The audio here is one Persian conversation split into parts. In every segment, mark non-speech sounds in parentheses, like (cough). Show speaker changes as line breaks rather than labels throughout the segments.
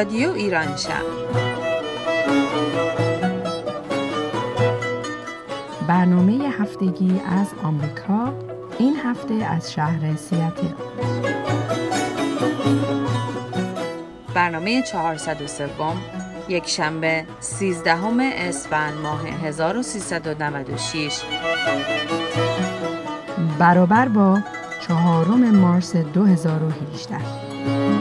رادیو ایران شب
برنامه هفتگی از آمریکا این هفته از شهر سیاتل.
برنامه 403 یک شنبه 13 اسفند ماه 1396
برابر با چهارم مارس 2018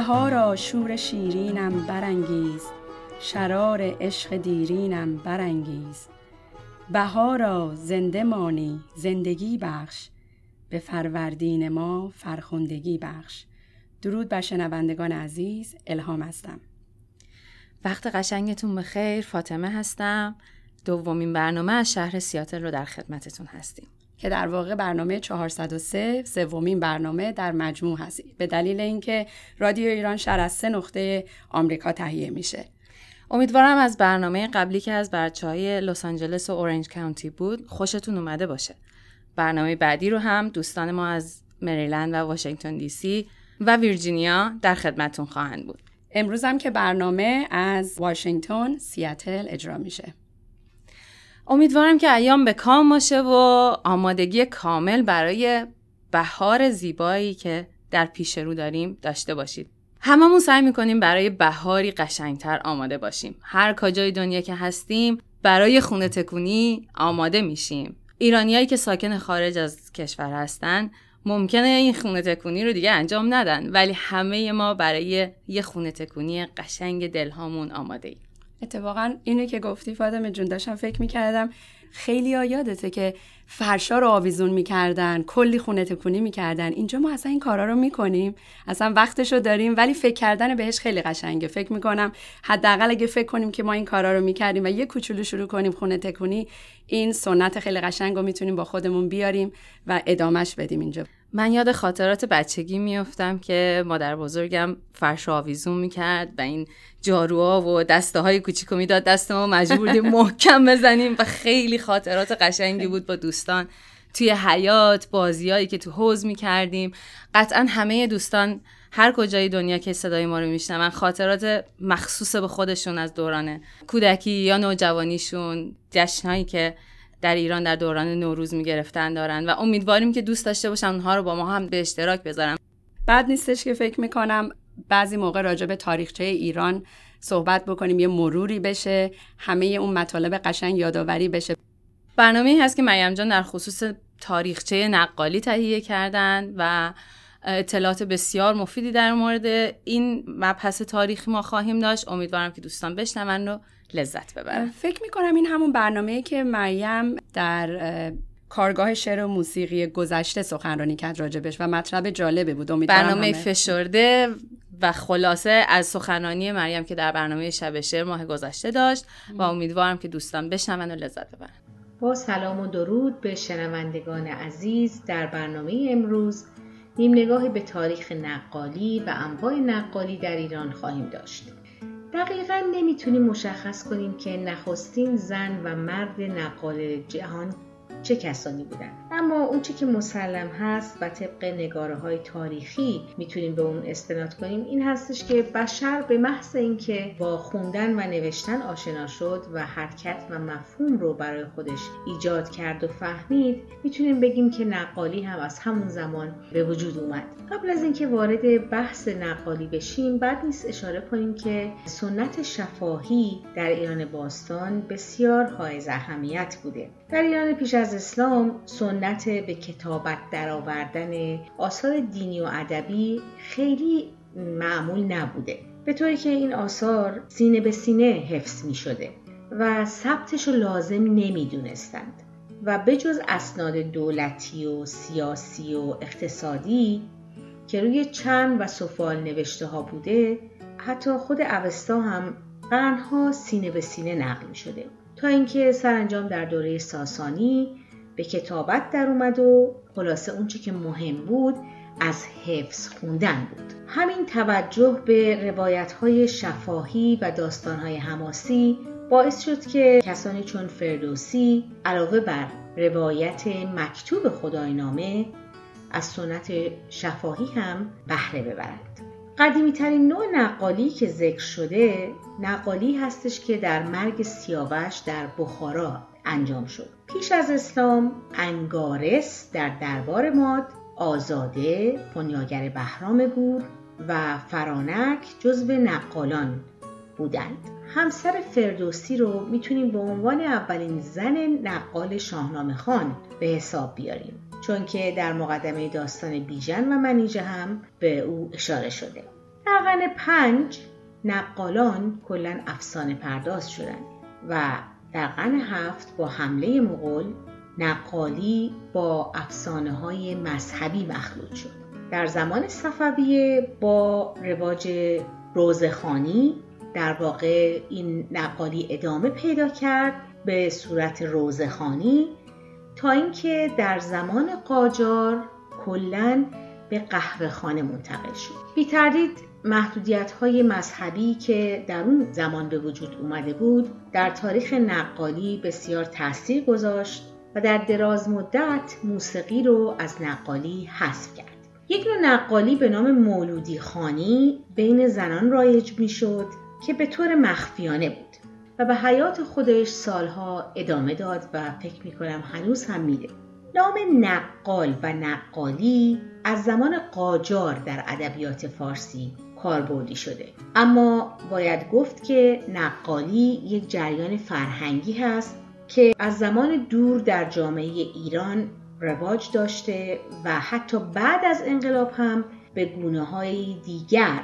بهارا شور شیرینم برانگیز شرار عشق دیرینم برانگیز. بهارا زنده مانی زندگی بخش به فروردین ما فرخندگی بخش. درود بر شنوندگان عزیز الهام هستم.
وقت قشنگتون به خیر فاطمه هستم. دومین برنامه از شهر سیاتل رو در خدمتتون هستیم.
که در واقع برنامه 403 سومین برنامه در مجموع هست. به دلیل اینکه رادیو ایران شهر از سه نقطه آمریکا تهیه میشه.
امیدوارم از برنامه قبلی که از بچه های لس آنجلس و اورنج کانتی بود خوشتون اومده باشه. برنامه بعدی رو هم دوستان ما از مریلند و واشنگتن دی سی و ویرجینیا در خدمتون خواهند بود.
امروز هم که برنامه از واشنگتن سیاتل اجرا میشه.
امیدوارم که ایام به کام باشه و آمادگی کامل برای بهار زیبایی که در پیش رو داریم داشته باشید. هممون سعی می‌کنیم برای بهاری قشنگتر آماده باشیم. هر کجای دنیا که هستیم برای خونه تکونی آماده میشیم. ایرانیایی که ساکن خارج از کشور هستن ممکنه این خونه تکونی رو دیگه انجام ندن ولی همه ما برای یه خونه تکونی قشنگ دلهامون آماده ایم
اتفاقا اینو که گفتی فاطمه جون داشتم فکر می‌کردم خیلی یادته که فرشا رو آویزون می‌کردن کلی خونه تکونی می‌کردن. اینجا ما اصلا این کارا رو می‌کنیم. اصلا وقتش رو داریم ولی فکر کردن بهش خیلی قشنگه. فکر می‌کنم حداقل اگه فکر کنیم که ما این کارا رو می‌کردیم و یه کوچولو شروع کنیم خونه تکونی این سنت خیلی قشنگ رو می‌تونیم با خودمون بیاریم و ادامش بدیم اینجا.
من یاد خاطرات بچگی میافتم که مادر بزرگم فرش آویزون می‌کرد و این جاروها و دسته های کوچیکو می‌داد دست ما. مجبور بودیم (laughs) محکم بزنیم و خیلی خاطرات قشنگی بود با دوستان. توی حیات بازیایی که تو حوز می‌کردیم. قطعا همه دوستان هر کجای دنیا که صدای ما رو میشنون خاطرات مخصوص به خودشون از دوران کودکی یا نوجوانیشون جشنهایی که در ایران در دوران نوروز می‌گرفتن دارن و امیدواریم که دوست داشته باشن اونها رو با ما هم به اشتراک بذارن.
بعد نیستش که فکر می‌کنم بعضی موقع راجع به تاریخچه ایران صحبت بکنیم یه مروری بشه همه اون مطالب قشنگ یادآوری بشه.
برنامه هست که مریم جان در خصوص تاریخچه نقالی تهیه کردن و اطلاعات بسیار مفیدی در مورد این مبحث تاریخی ما خواهیم داشت. امیدوارم که دوستان بشنون رو لذت ببرن.
فکر می‌کنم این همون برنامه که مریم در کارگاه شعر و موسیقی گذشته سخنرانی کرد راجبش و مطلب جالبه بود.
امیدوارم برنامه فشرده و خلاصه از سخنرانی مریم که در برنامه شب شعر ماه گذشته داشت و امیدوارم که دوستان بشنون و لذت ببرن.
با سلام و درود به شنوندگان عزیز در برنامه امروز نیم نگاهی به تاریخ نقالی و انواع نقالی در ایران خواهیم داشت. دقیقا نمی‌تونیم مشخص کنیم که نخستین زن و مرد نقال جهان چه کسانی بودن. اما اون چی که مسلم هست و طبق نگاره های تاریخی می‌تونیم به اون استناد کنیم این هستش که بشر به محض اینکه با خوندن و نوشتن آشنا شد و حرکت و مفهوم رو برای خودش ایجاد کرد و فهمید می‌تونیم بگیم که نقالی هم از همون زمان به وجود اومد. قبل از اینکه وارد بحث نقالی بشیم بعد نیست اشاره کنیم که سنت شفاهی در ایران باستان بسیار حائز اهمیت بوده. در ایران پیش از اسلام سنت به کتابت درآوردن آثار دینی و ادبی خیلی معمول نبوده. به طوری که این آثار سینه به سینه حفظ می شده و ثبتش رو لازم نمی دونستند و بجز اسناد دولتی و سیاسی و اقتصادی که روی چند و سفال نوشته ها بوده حتی خود اوستا هم قرنها سینه به سینه نقل می شده تا اینکه سرانجام در دوره ساسانی به کتابت در اومد و خلاصه اونچه که مهم بود از حفظ خوندن بود. همین توجه به روایت های شفاهی و داستان های حماسی باعث شد که کسانی چون فردوسی علاوه بر روایت مکتوب خداینامه از سنت شفاهی هم بهره ببرند. قدیمی ترین نوع نقالی که ذکر شده نقالی هستش که در مرگ سیاوش در بخارا انجام شد. پیش از اسلام انگارس در دربار ماد آزاده پنیاگر بهرام گور و فرانک جزو نقالان بودند. همسر فردوسی رو می‌تونیم به عنوان اولین زن نقال شاهنامه خان به حساب بیاریم. چون که در مقدمه داستان بیژن و منیژه هم به او اشاره شده. در قرن پنج نقالان کلا افسانه پرداز شدند و در قرن هفت با حمله مغول نقالی با افسانه های مذهبی مخلوط شد. در زمان صفویه با رواج روزخانی در واقع این نقالی ادامه پیدا کرد به صورت روزخانی تا اینکه در زمان قاجار کلا به قهوه خانه منتقل شد. بی تردید محدودیت های مذهبی که در اون زمان به وجود اومده بود در تاریخ نقالی بسیار تاثیر گذاشت و در دراز مدت موسیقی رو از نقالی حذف کرد. یک نوع نقالی به نام مولودی خانی بین زنان رایج می شد که به طور مخفیانه بود. و به حیات خودش سالها ادامه داد و فکر می کنم هنوز هم میده. نام نقال و نقالی از زمان قاجار در ادبیات فارسی کاربردی شده اما باید گفت که نقالی یک جریان فرهنگی هست که از زمان دور در جامعه ایران رواج داشته و حتی بعد از انقلاب هم به گونه های دیگر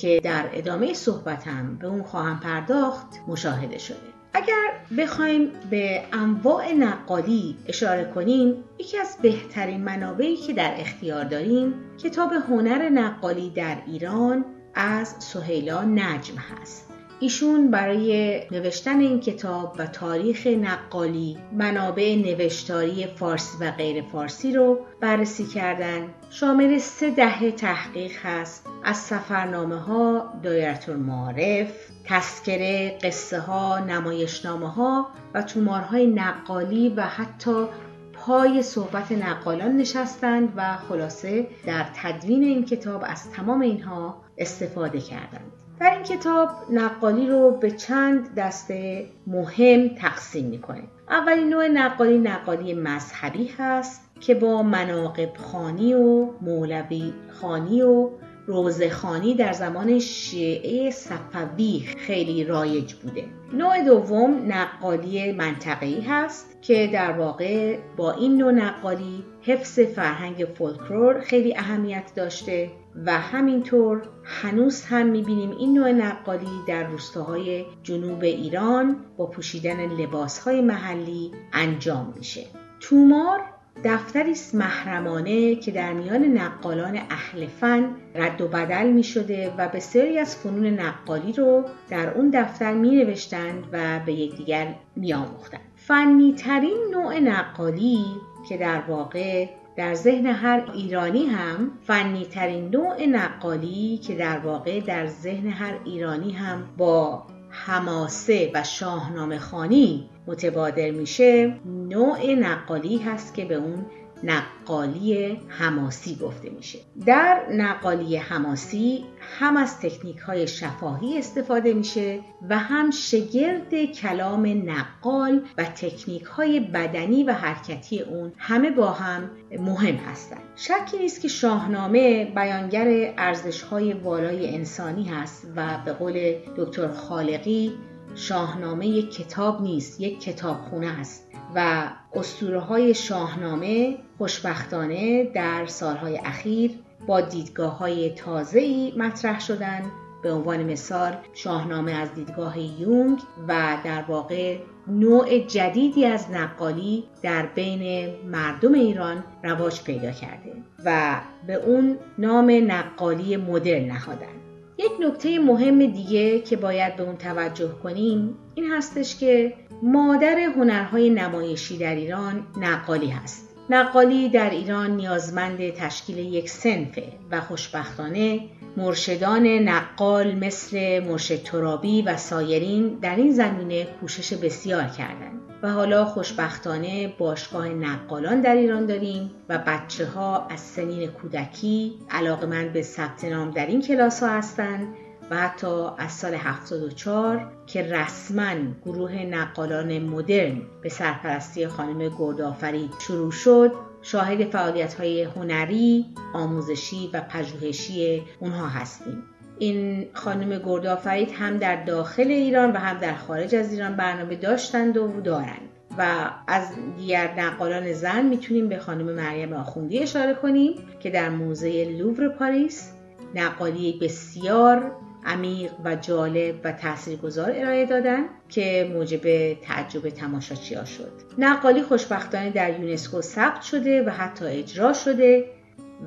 که در ادامه صحبتم به اون خواهم پرداخت مشاهده شده. اگر بخوایم به انواع نقالی اشاره کنیم یکی از بهترین منابعی که در اختیار داریم کتاب هنر نقالی در ایران از سهیلا نجم هست. ایشون برای نوشتن این کتاب و تاریخ نقالی منابع نوشتاری فارسی و غیر فارسی رو بررسی کردن. شامل سه دهه تحقیق هست. از سفرنامه ها دایرت المعارف تسکره قصه ها نمایشنامه ها و تومارهای نقالی و حتی پای صحبت نقالان نشستند و خلاصه در تدوین این کتاب از تمام اینها استفاده کردند. در این کتاب نقالی رو به چند دسته مهم تقسیم می‌کنیم. اولین نوع نقالی نقالی مذهبی هست که با مناقب خانی و مولوی خانی و روزخانی در زمان شیعه صفوی خیلی رایج بوده. نوع دوم نقالی منطقه‌ای هست که در واقع با این نوع نقالی حفظ فرهنگ فولکلور خیلی اهمیت داشته. و همینطور هنوز هم می‌بینیم این نوع نقالی در روستاهای جنوب ایران با پوشیدن لباسهای محلی انجام میشه تومار دفتری است محرمانه که در میان نقالان اهل فن رد و بدل می شده و بسیاری از فنون نقالی رو در اون دفتر می نوشتند و به یکدیگر می آموختند. فنی ترین نوع نقالی که در واقع در ذهن هر ایرانی هم فنی ترین نوع نقالی که در واقع در ذهن هر ایرانی هم با حماسه و شاهنامه خانی متبادر میشه نوع نقالی هست که به اون نقالی حماسی گفته میشه. در نقالی حماسی هم از تکنیک های شفاهی استفاده میشه و هم شگرد کلام نقال و تکنیک های بدنی و حرکتی اون همه با هم مهم هستند شکی نیست که شاهنامه بیانگر ارزش های والای انسانی هست و به قول دکتر خالقی شاهنامه یک کتاب نیست یک کتابخونه است و اسطوره های شاهنامه خوشبختانه در سالهای اخیر با دیدگاه های تازه‌ای مطرح شدن. به عنوان مثال شاهنامه از دیدگاه یونگ و در واقع نوع جدیدی از نقالی در بین مردم ایران رواج پیدا کرده و به اون نام نقالی مدرن نهادن. یک نکته مهم دیگه که باید به اون توجه کنیم این هستش که مادر هنرهای نمایشی در ایران نقالی هست. نقالی در ایران نیازمند تشکیل یک سنفه و خوشبختانه مرشدان نقال مثل مرشد ترابی و سایرین در این زمینه کوشش بسیار کردند و حالا خوشبختانه باشگاه نقالان در ایران داریم و بچه ها از سنین کودکی علاقه من به ثبت نام در این کلاس ها هستند و حتی از سال 74 که رسما گروه نقالان مدرن به سرپرستی خانم گردآفرید شروع شد شاهد فعالیت های هنری، آموزشی و پژوهشی اونها هستیم. این خانم گردآفرید هم در داخل ایران و هم در خارج از ایران برنامه داشتند و دارند. و از دیگر نقالان زن می‌تونیم به خانم مریم آخوندی اشاره کنیم که در موزه لوور پاریس نقالی بسیار عمیق و جالب و تاثیرگذار ارائه دادن که موجب تعجب ها شد. نقالی خوشبختانه در یونسکو ثبت شده و حتی اجرا شده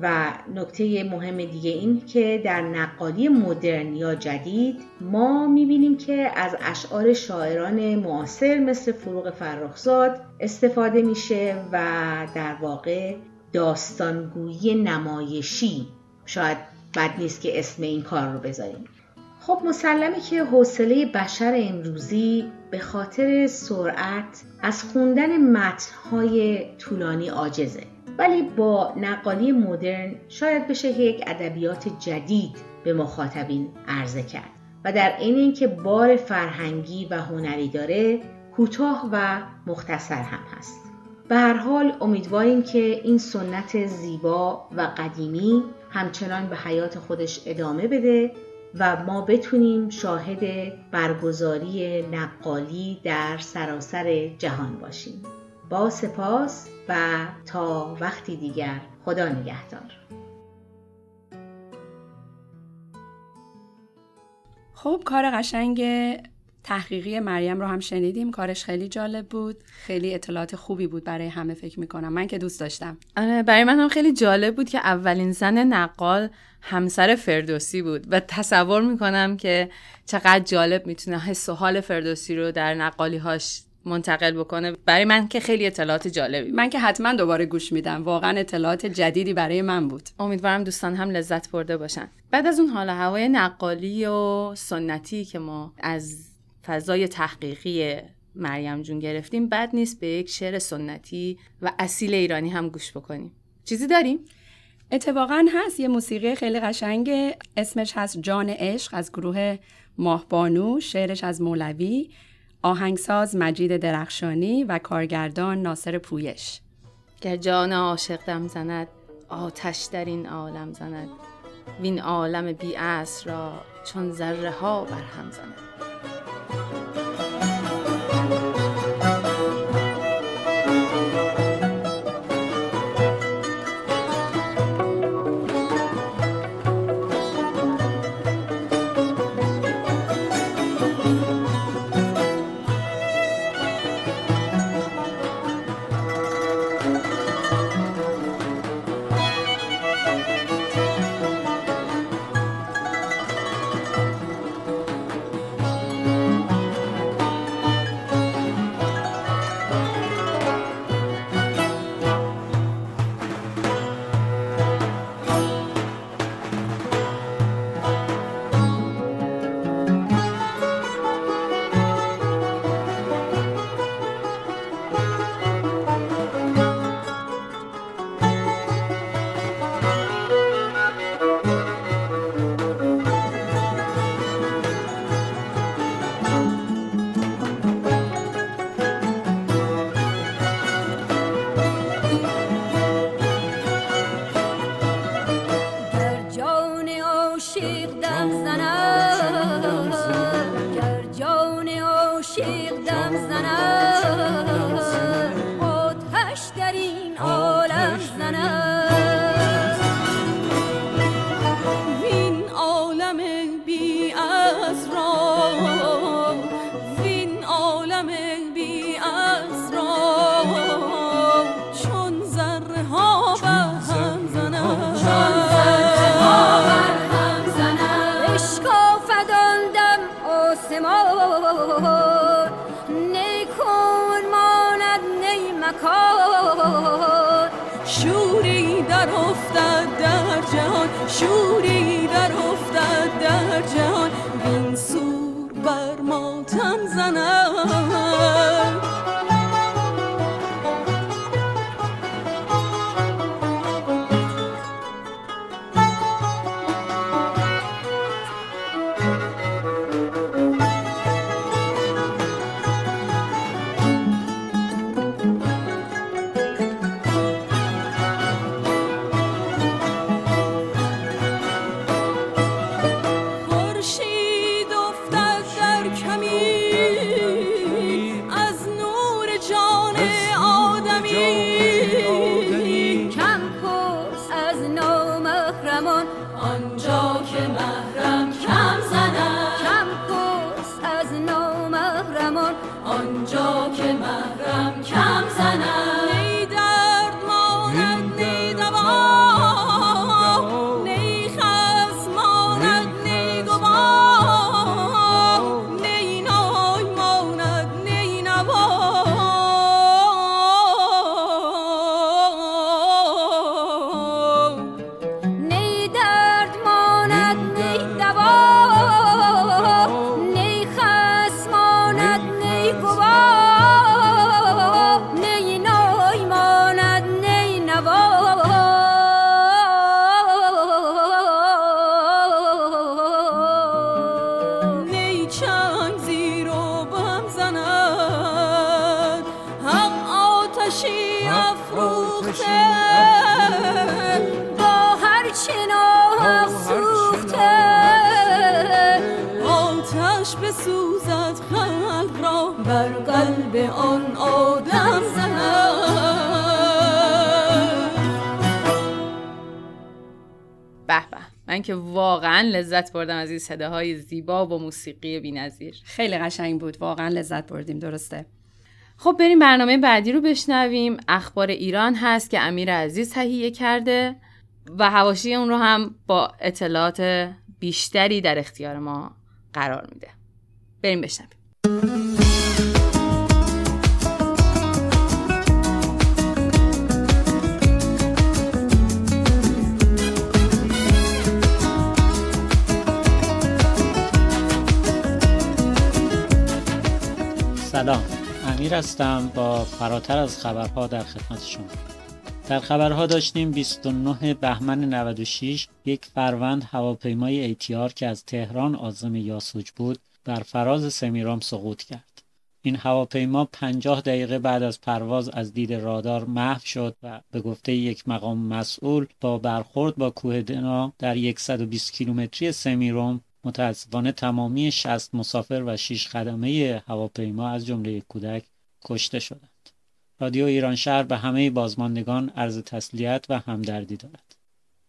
و نکته مهم دیگه این که در نقالی مدرن یا جدید ما می‌بینیم که از اشعار شاعران معاصر مثل فروغ فرخزاد استفاده میشه و در واقع داستانگویی نمایشی. شاید بد نیست که اسم این کار رو بذاریم. خب مسلمه که حوصله بشر امروزی به خاطر سرعت از خوندن متنهای طولانی عاجزه. ولی با نقالی مدرن شاید بشه یک ادبیات جدید به مخاطبین عرضه کرد. و در عین اینکه بار فرهنگی و هنری داره کوتاه و مختصر هم هست. به هر حال امیدواریم که این سنت زیبا و قدیمی همچنان به حیات خودش ادامه بده و ما بتونیم شاهد برگزاری نقالی در سراسر جهان باشیم. با سپاس و تا وقتی دیگر. خدا نگهدار.
خب کار قشنگ تحقیقی مریم رو هم شنیدیم. کارش خیلی جالب بود. خیلی اطلاعات خوبی بود برای همه فکر می‌کنم. من که دوست داشتم.
آره برای من هم خیلی جالب بود که اولین زن نقال همسر فردوسی بود و تصور می‌کنم که چقدر جالب می‌تونه حس و حال فردوسی رو در نقالی هاش منتقل بکنه. برای من که خیلی اطلاعات جالبی
من که حتما دوباره گوش میدم. واقعا اطلاعات جدیدی برای من بود.
امیدوارم دوستان هم لذت برده باشن. بعد از اون حال هوای نقالی و سنتی که ما از فضای تحقیقی مریم جون گرفتیم. بد نیست به یک شعر سنتی و اصیل ایرانی هم گوش بکنیم. چیزی داریم؟
اتفاقا هست. یه موسیقی خیلی قشنگ. اسمش هست جان عشق از گروه ماهبانو شعرش از مولوی. آهنگساز مجید درخشانی و کارگردان ناصر پویش.
گر جان عاشق دم زند آتش در این عالم زند. وین عالم بی را چون ذره ها بر هم زند.
Bye.
من که واقعا لذت بردم از این صداهای زیبا و موسیقی بینظیر.
خیلی قشنگ بود. واقعا لذت بردیم. درسته.
خب بریم برنامه بعدی رو بشنویم. اخبار ایران هست که امیر عزیز تهیه کرده و هواشی اون رو هم با اطلاعات بیشتری در اختیار ما قرار میده. بریم بشنویم.
سلام. امیر هستم با فراتر از خبرها در خدمت شما. در خبرها داشتیم 29 بهمن 96 یک فروند هواپیمای ایتیار که از تهران آزم یاسوج بود بر فراز سمیرام سقوط کرد. این هواپیما 50 دقیقه بعد از پرواز از دید رادار محو شد و به گفته یک مقام مسئول با برخورد با کوه دنا در 120 کیلومتری سمیروم متاسفانه تمامی 60 مسافر و 6 خدمه هواپیما از جمله کودک کشته شدند. رادیو ایران شهر به همه بازماندگان عرض تسلیت و همدردی دارد.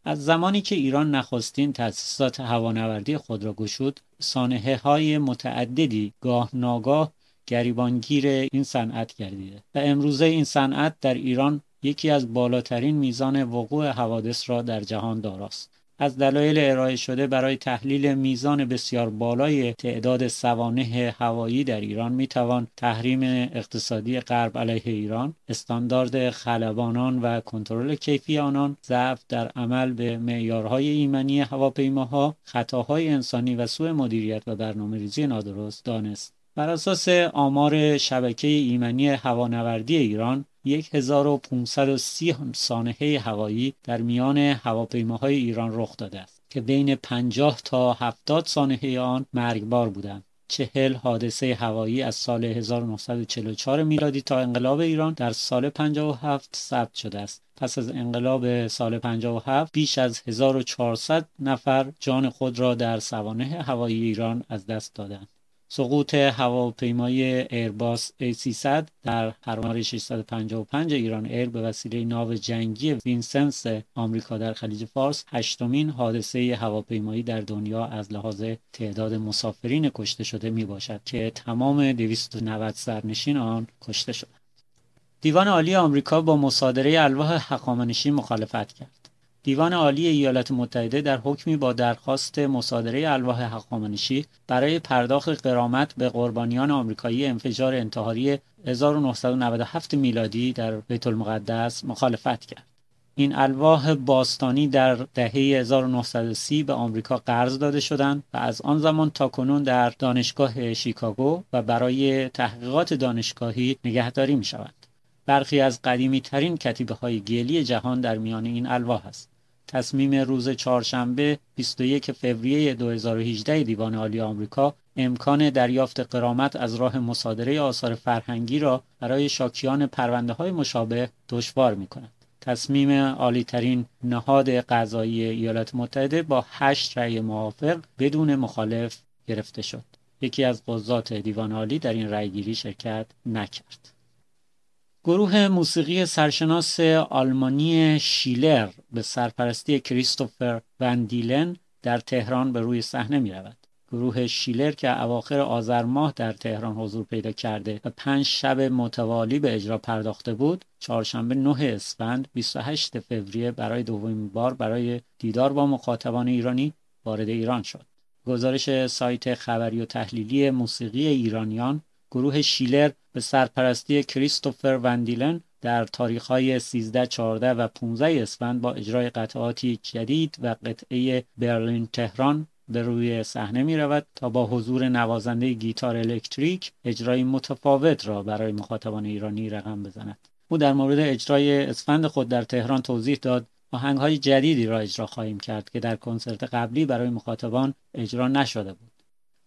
از زمانی که ایران نخستین تأسیسات هوانوردی خود را گشود، سانحه های متعددی گاه ناگاه گریبانگیر این صنعت گردیده و امروزه این صنعت در ایران یکی از بالاترین میزان وقوع حوادث را در جهان داراست. از دلایل ارائه شده برای تحلیل میزان بسیار بالای تعداد سوانه هوایی در ایران می توان تحریم اقتصادی غرب علیه ایران، استاندارد خلبانان و کنترل کیفی آنان، ضعف در عمل به معیارهای ایمنی هواپیماها، خطاهای انسانی و سوء مدیریت و برنامه‌ریزی نادرست دانست. بر اساس آمار شبکه ایمنی هوانوردی ایران 1530 سانحه هوایی در میان هواپیماهای ایران رخ داده است که بین 50 تا 70 سانحه آن مرگبار بودند. چهل حادثه هوایی از سال 1944 میلادی تا انقلاب ایران در سال 57 ثبت شده است. پس از انقلاب سال 57 بیش از 1400 نفر جان خود را در سوانح هوایی ایران از دست دادند. سقوط هواپیمای ایرباس A300 در پرواز 655 ایران ایر به وسیله ناو جنگی وینسنس آمریکا در خلیج فارس هشتمین حادثه هواپیمایی در دنیا از لحاظ تعداد مسافرین کشته شده می باشد که تمام 290 سرنشین آن کشته شدند. دیوان عالی آمریکا با مصادره الواح هخامنشی مخالفت کرد. دیوان عالی ایالات متحده در حکمی با درخواست مصادره الواح حقامنشی برای پرداخت قرامت به قربانیان آمریکایی انفجار انتحاری 1997 میلادی در بیت المقدس مخالفت کرد. این الواح باستانی در دهه 1930 به آمریکا قرض داده شدند و از آن زمان تا کنون در دانشگاه شیکاگو و برای تحقیقات دانشگاهی نگهداری می شود. برخی از قدیمی ترین کتیبه های گلی جهان در میان این الواح است. تصمیم روز چهارشنبه 21 فوریه 2018 دیوان عالی آمریکا امکان دریافت قرامت از راه مصادره آثار فرهنگی را برای شاکیان پرونده های مشابه دشوار می کند. تصمیم عالی ترین نهاد قضایی ایالات متحده با هشت رأی موافق بدون مخالف گرفته شد. یکی از قضات دیوان عالی در این رأیگیری شرکت نکرد. گروه موسیقی سرشناس آلمانی شیلر به سرپرستی کریستوفر وندیلن در تهران به روی صحنه می رود. گروه شیلر که اواخر آذر ماه در تهران حضور پیدا کرده و پنج شب متوالی به اجرا پرداخته بود چهارشنبه 9 اسفند 28 فوریه برای دومین بار برای دیدار با مخاطبان ایرانی وارد ایران شد گزارش سایت خبری و تحلیلی موسیقی ایرانیان گروه شیلر به سرپرستی کریستوفر وندیلن در تاریخهای 13, 14 و 15 اسفند با اجرای قطعاتی جدید و قطعه برلین تهران به روی صحنه می رود تا با حضور نوازنده گیتار الکتریک اجرای متفاوت را برای مخاطبان ایرانی رقم بزند. او در مورد اجرای اسفند خود در تهران توضیح داد آهنگ های جدیدی را اجرا خواهیم کرد که در کنسرت قبلی برای مخاطبان اجرا نشده بود.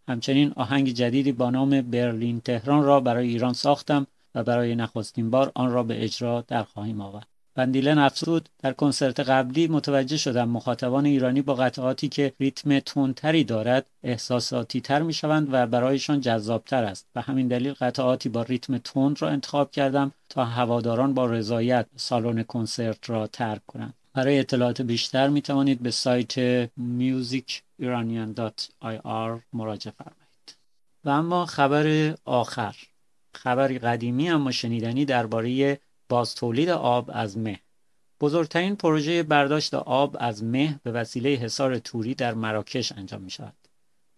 همچنین آهنگ جدیدی با نام برلین تهران را برای ایران ساختم و برای نخستین بار آن را به اجرا در خواهیم آورد. بندیلن افسود در کنسرت قبلی متوجه شدم مخاطبان ایرانی با قطعاتی که ریتم تندتری دارد احساساتی تر می شوند و برایشان جذابتر است و همین دلیل قطعاتی با ریتم تند را انتخاب کردم تا هواداران با رضایت سالن کنسرت را ترک کنند برای اطلاعات بیشتر می توانید به سایت musiciranian.ir مراجعه فرمایید. و اما خبر آخر. خبری قدیمی اما شنیدنی درباره باز تولید آب از مه. بزرگترین پروژه برداشت آب از مه به وسیله حصار توری در مراکش انجام می شود.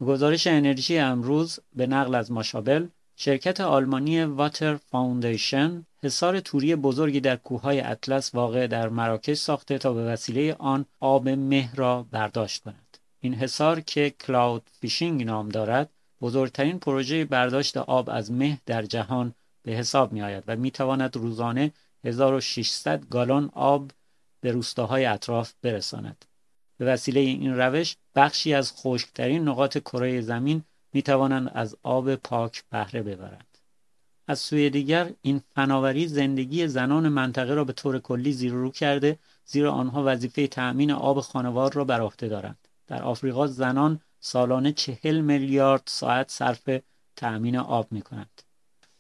گزارش انرژی امروز به نقل از Mashable شرکت آلمانی Water Foundation حصار توری بزرگی در کوههای اطلس واقع در مراکش ساخته تا به وسیله آن آب مه را برداشت کند. این حصار که Cloud Fishing نام دارد بزرگترین پروژه برداشت آب از مه در جهان به حساب می آید و می تواند روزانه 1600 گالن آب به روستاهای اطراف برساند. به وسیله این روش بخشی از خشکترین نقاط کره زمین می توانند از آب پاک بهره ببرند. از سوی دیگر این فناوری زندگی زنان منطقه را به طور کلی زیر رو کرده زیرا آنها وظیفه تأمین آب خانوار را بر عهده دارند. در آفریقا زنان سالانه چهل میلیارد ساعت صرف تأمین آب می کنند.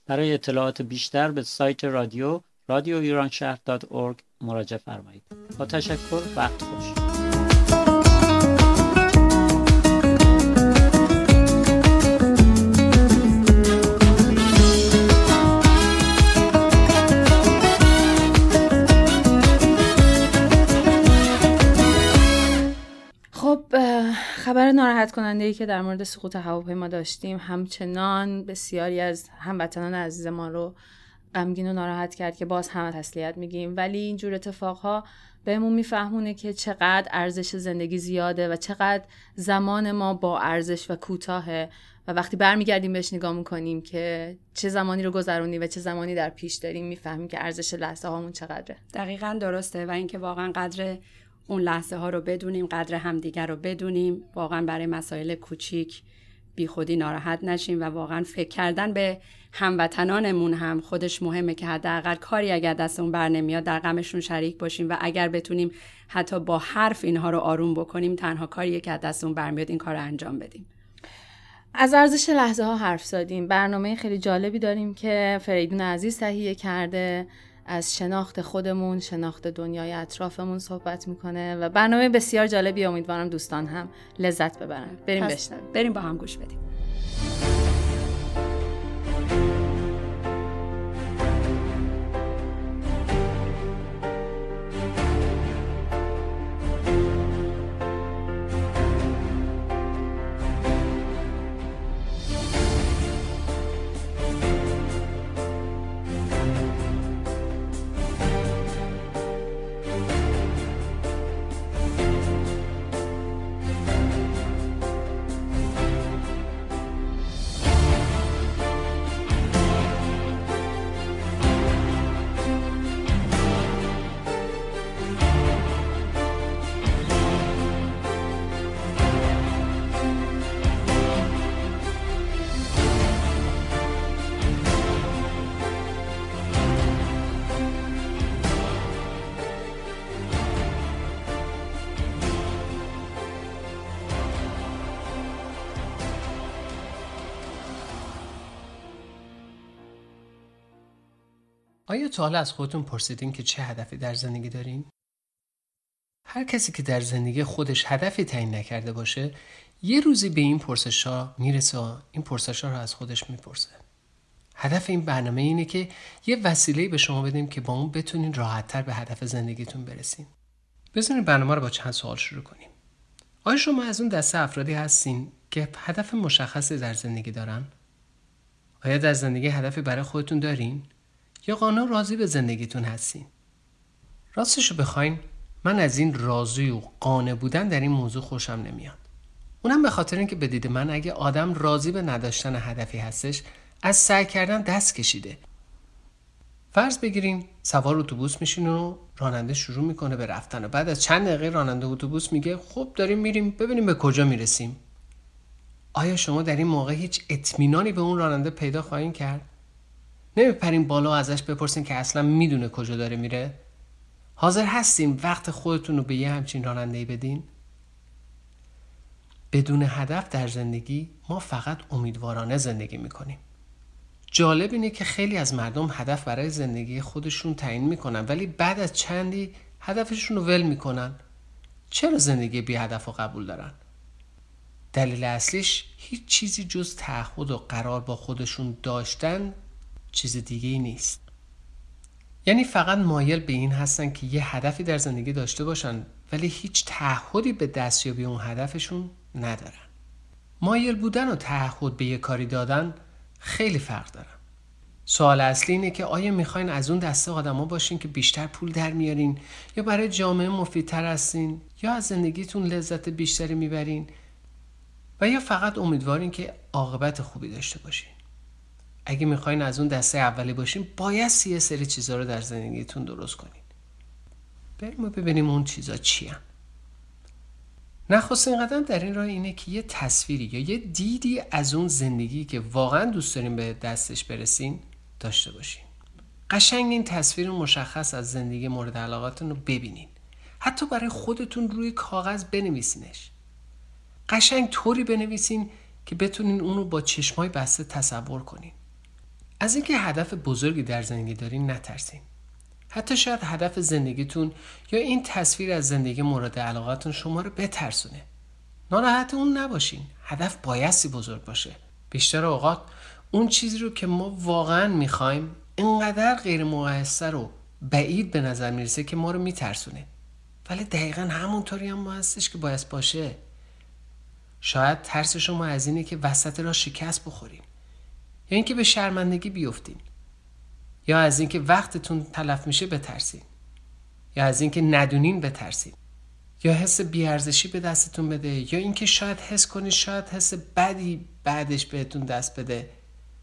برای اطلاعات بیشتر به سایت رادیو رادیو ایران مراجعه فرمایید. با تشکر وقت خوش.
خبر ناراحت کننده ای که در مورد سقوط هواپیما داشتیم همچنان بسیاری از هموطنان عزیز ما رو غمگین و ناراحت کرد که باز هم تسلیت میگیم. ولی اینجور اتفاقها بهمون میفهمونه که چقدر ارزش زندگی زیاده و چقدر زمان ما با ارزش و کوتاهه و وقتی برمیگردیم بهش نگاه می‌کنیم که چه زمانی رو گذرونیم و چه زمانی در پیش داریم می‌فهمیم که ارزش لحظه هامون چقدره.
دقیقا درسته و اینکه واقعا قدر اون لحظه ها رو بدونیم قدر همدیگر رو بدونیم. واقعا برای مسائل کوچیک بی خودی ناراحت نشیم و واقعا فکر کردن به هموطنانمون هم خودش مهمه که حداقل کاری اگر دستمون بر نمیاد در غمشون شریک باشیم و اگر بتونیم حتی با حرف اینها رو آروم بکنیم تنها کاریه که دستمون برمیاد این کار رو انجام بدیم.
از ارزش لحظه ها حرف زدیم. برنامه خیلی جالبی داریم که فریدون عزیز تهیه کرده. از شناخت خودمون شناخت دنیای اطرافمون صحبت می‌کنه و برنامه بسیار جالبی امیدوارم دوستان هم لذت ببرن. بریم بشنویم.
بریم با هم گوش بدیم.
آیا تا حالا از خودتون پرسیدین که چه هدفی در زندگی دارین؟ هر کسی که در زندگی خودش هدفی تعیین نکرده باشه یه روزی به این پرسش ها می‌رسه و این پرسش ها رو از خودش می‌پرسه هدف این برنامه اینه که یه وسیله به شما بدیم که با اون بتونین راحتتر به هدف زندگیتون برسین بزنین برنامه رو با چند سوال شروع کنیم آیا شما از اون دسته افرادی هستین که هدف مشخصی در زندگی دارن؟ آیا در زندگی هدفی برای خودتون دارین؟ یا قانون راضی به زندگیتون هستین؟ راستشو بخواین من از این راضی و قانع بودن در این موضوع خوشم نمیاد. اونم به خاطر اینکه بدید من اگه آدم راضی به نداشتن هدفی هستش از سعی کردن دست کشیده. فرض بگیریم سوار اتوبوس میشین و راننده شروع می‌کنه به رفتن و بعد از چند دقیقه راننده اتوبوس میگه خب داریم میریم ببینیم به کجا می‌رسیم آیا شما در این موقع هیچ اطمینانی به اون راننده پیدا خواهید کرد نمیپرین بالا ازش بپرسین که اصلا می‌دونه کجا داره میره. حاضر هستیم وقت خودتون رو به یه همچین راننده ای بدین؟ بدون هدف در زندگی ما فقط امیدوارانه زندگی می‌کنیم. جالب اینه که خیلی از مردم هدف برای زندگی خودشون تعیین می‌کنن ولی بعد از چندی هدفشون رو ول می‌کنن. چرا زندگی بی هدف رو قبول دارن؟ دلیل اصلیش هیچ چیزی جز تعهد و قرار با خودشون داشتن چیز دیگه ای نیست. یعنی فقط مایل به این هستن که یه هدفی در زندگی داشته باشن ولی هیچ تعهدی به دستیابی اون هدفشون ندارن. مایل بودن و تعهد به یه کاری دادن خیلی فرق دارن. سوال اصلی اینه که آیا می‌خواین از اون دسته آدما باشین که بیشتر پول در میارین یا برای جامعه مفیدتر هستین یا از زندگیتون لذت بیشتری می‌برین و یا فقط امیدوارین که عاقبت خوبی داشته باشین؟ اگه می‌خواین از اون دسته اولی باشین باید یه سری چیزها رو در زندگیتون درست کنین. بریم و ببینیم اون چیزا چی نخستین قدم در این راه اینه که یه تصویری یا یه دیدی از اون زندگی که واقعا دوست داریم به دستش برسین داشته باشین. قشنگ این تصویر مشخص از زندگی مورد علاقاتون رو ببینین. حتی برای خودتون روی کاغذ بنویسینش. قشنگ طوری بنویسین که بتونین اون رو با چشمای بسته تصور کنین. از اینکه هدف بزرگی در زندگی دارین نترسین. حتی شاید هدف زندگیتون یا این تصویر از زندگی مورد علاقاتون شما رو بترسونه. ناراحت اون نباشین. هدف بایستی بزرگ باشه. بیشتر اوقات اون چیزی رو که ما واقعا می‌خوایم اینقدر غیر مقایسه رو بعید به نظر می‌رسه که ما رو میترسونه. ولی دقیقا همونطوری هم هستش که باید باشه. شاید ترس شما از اینه که وسط را شکست بخوریم. یا اینکه به شرمندگی بیفتین یا از اینکه وقتتون تلف میشه بترسین یا از اینکه ندونین بترسین یا حس بیارزشی به دستتون بده یا اینکه شاید حس کنید شاید حس بدی بعدش بهتون دست بده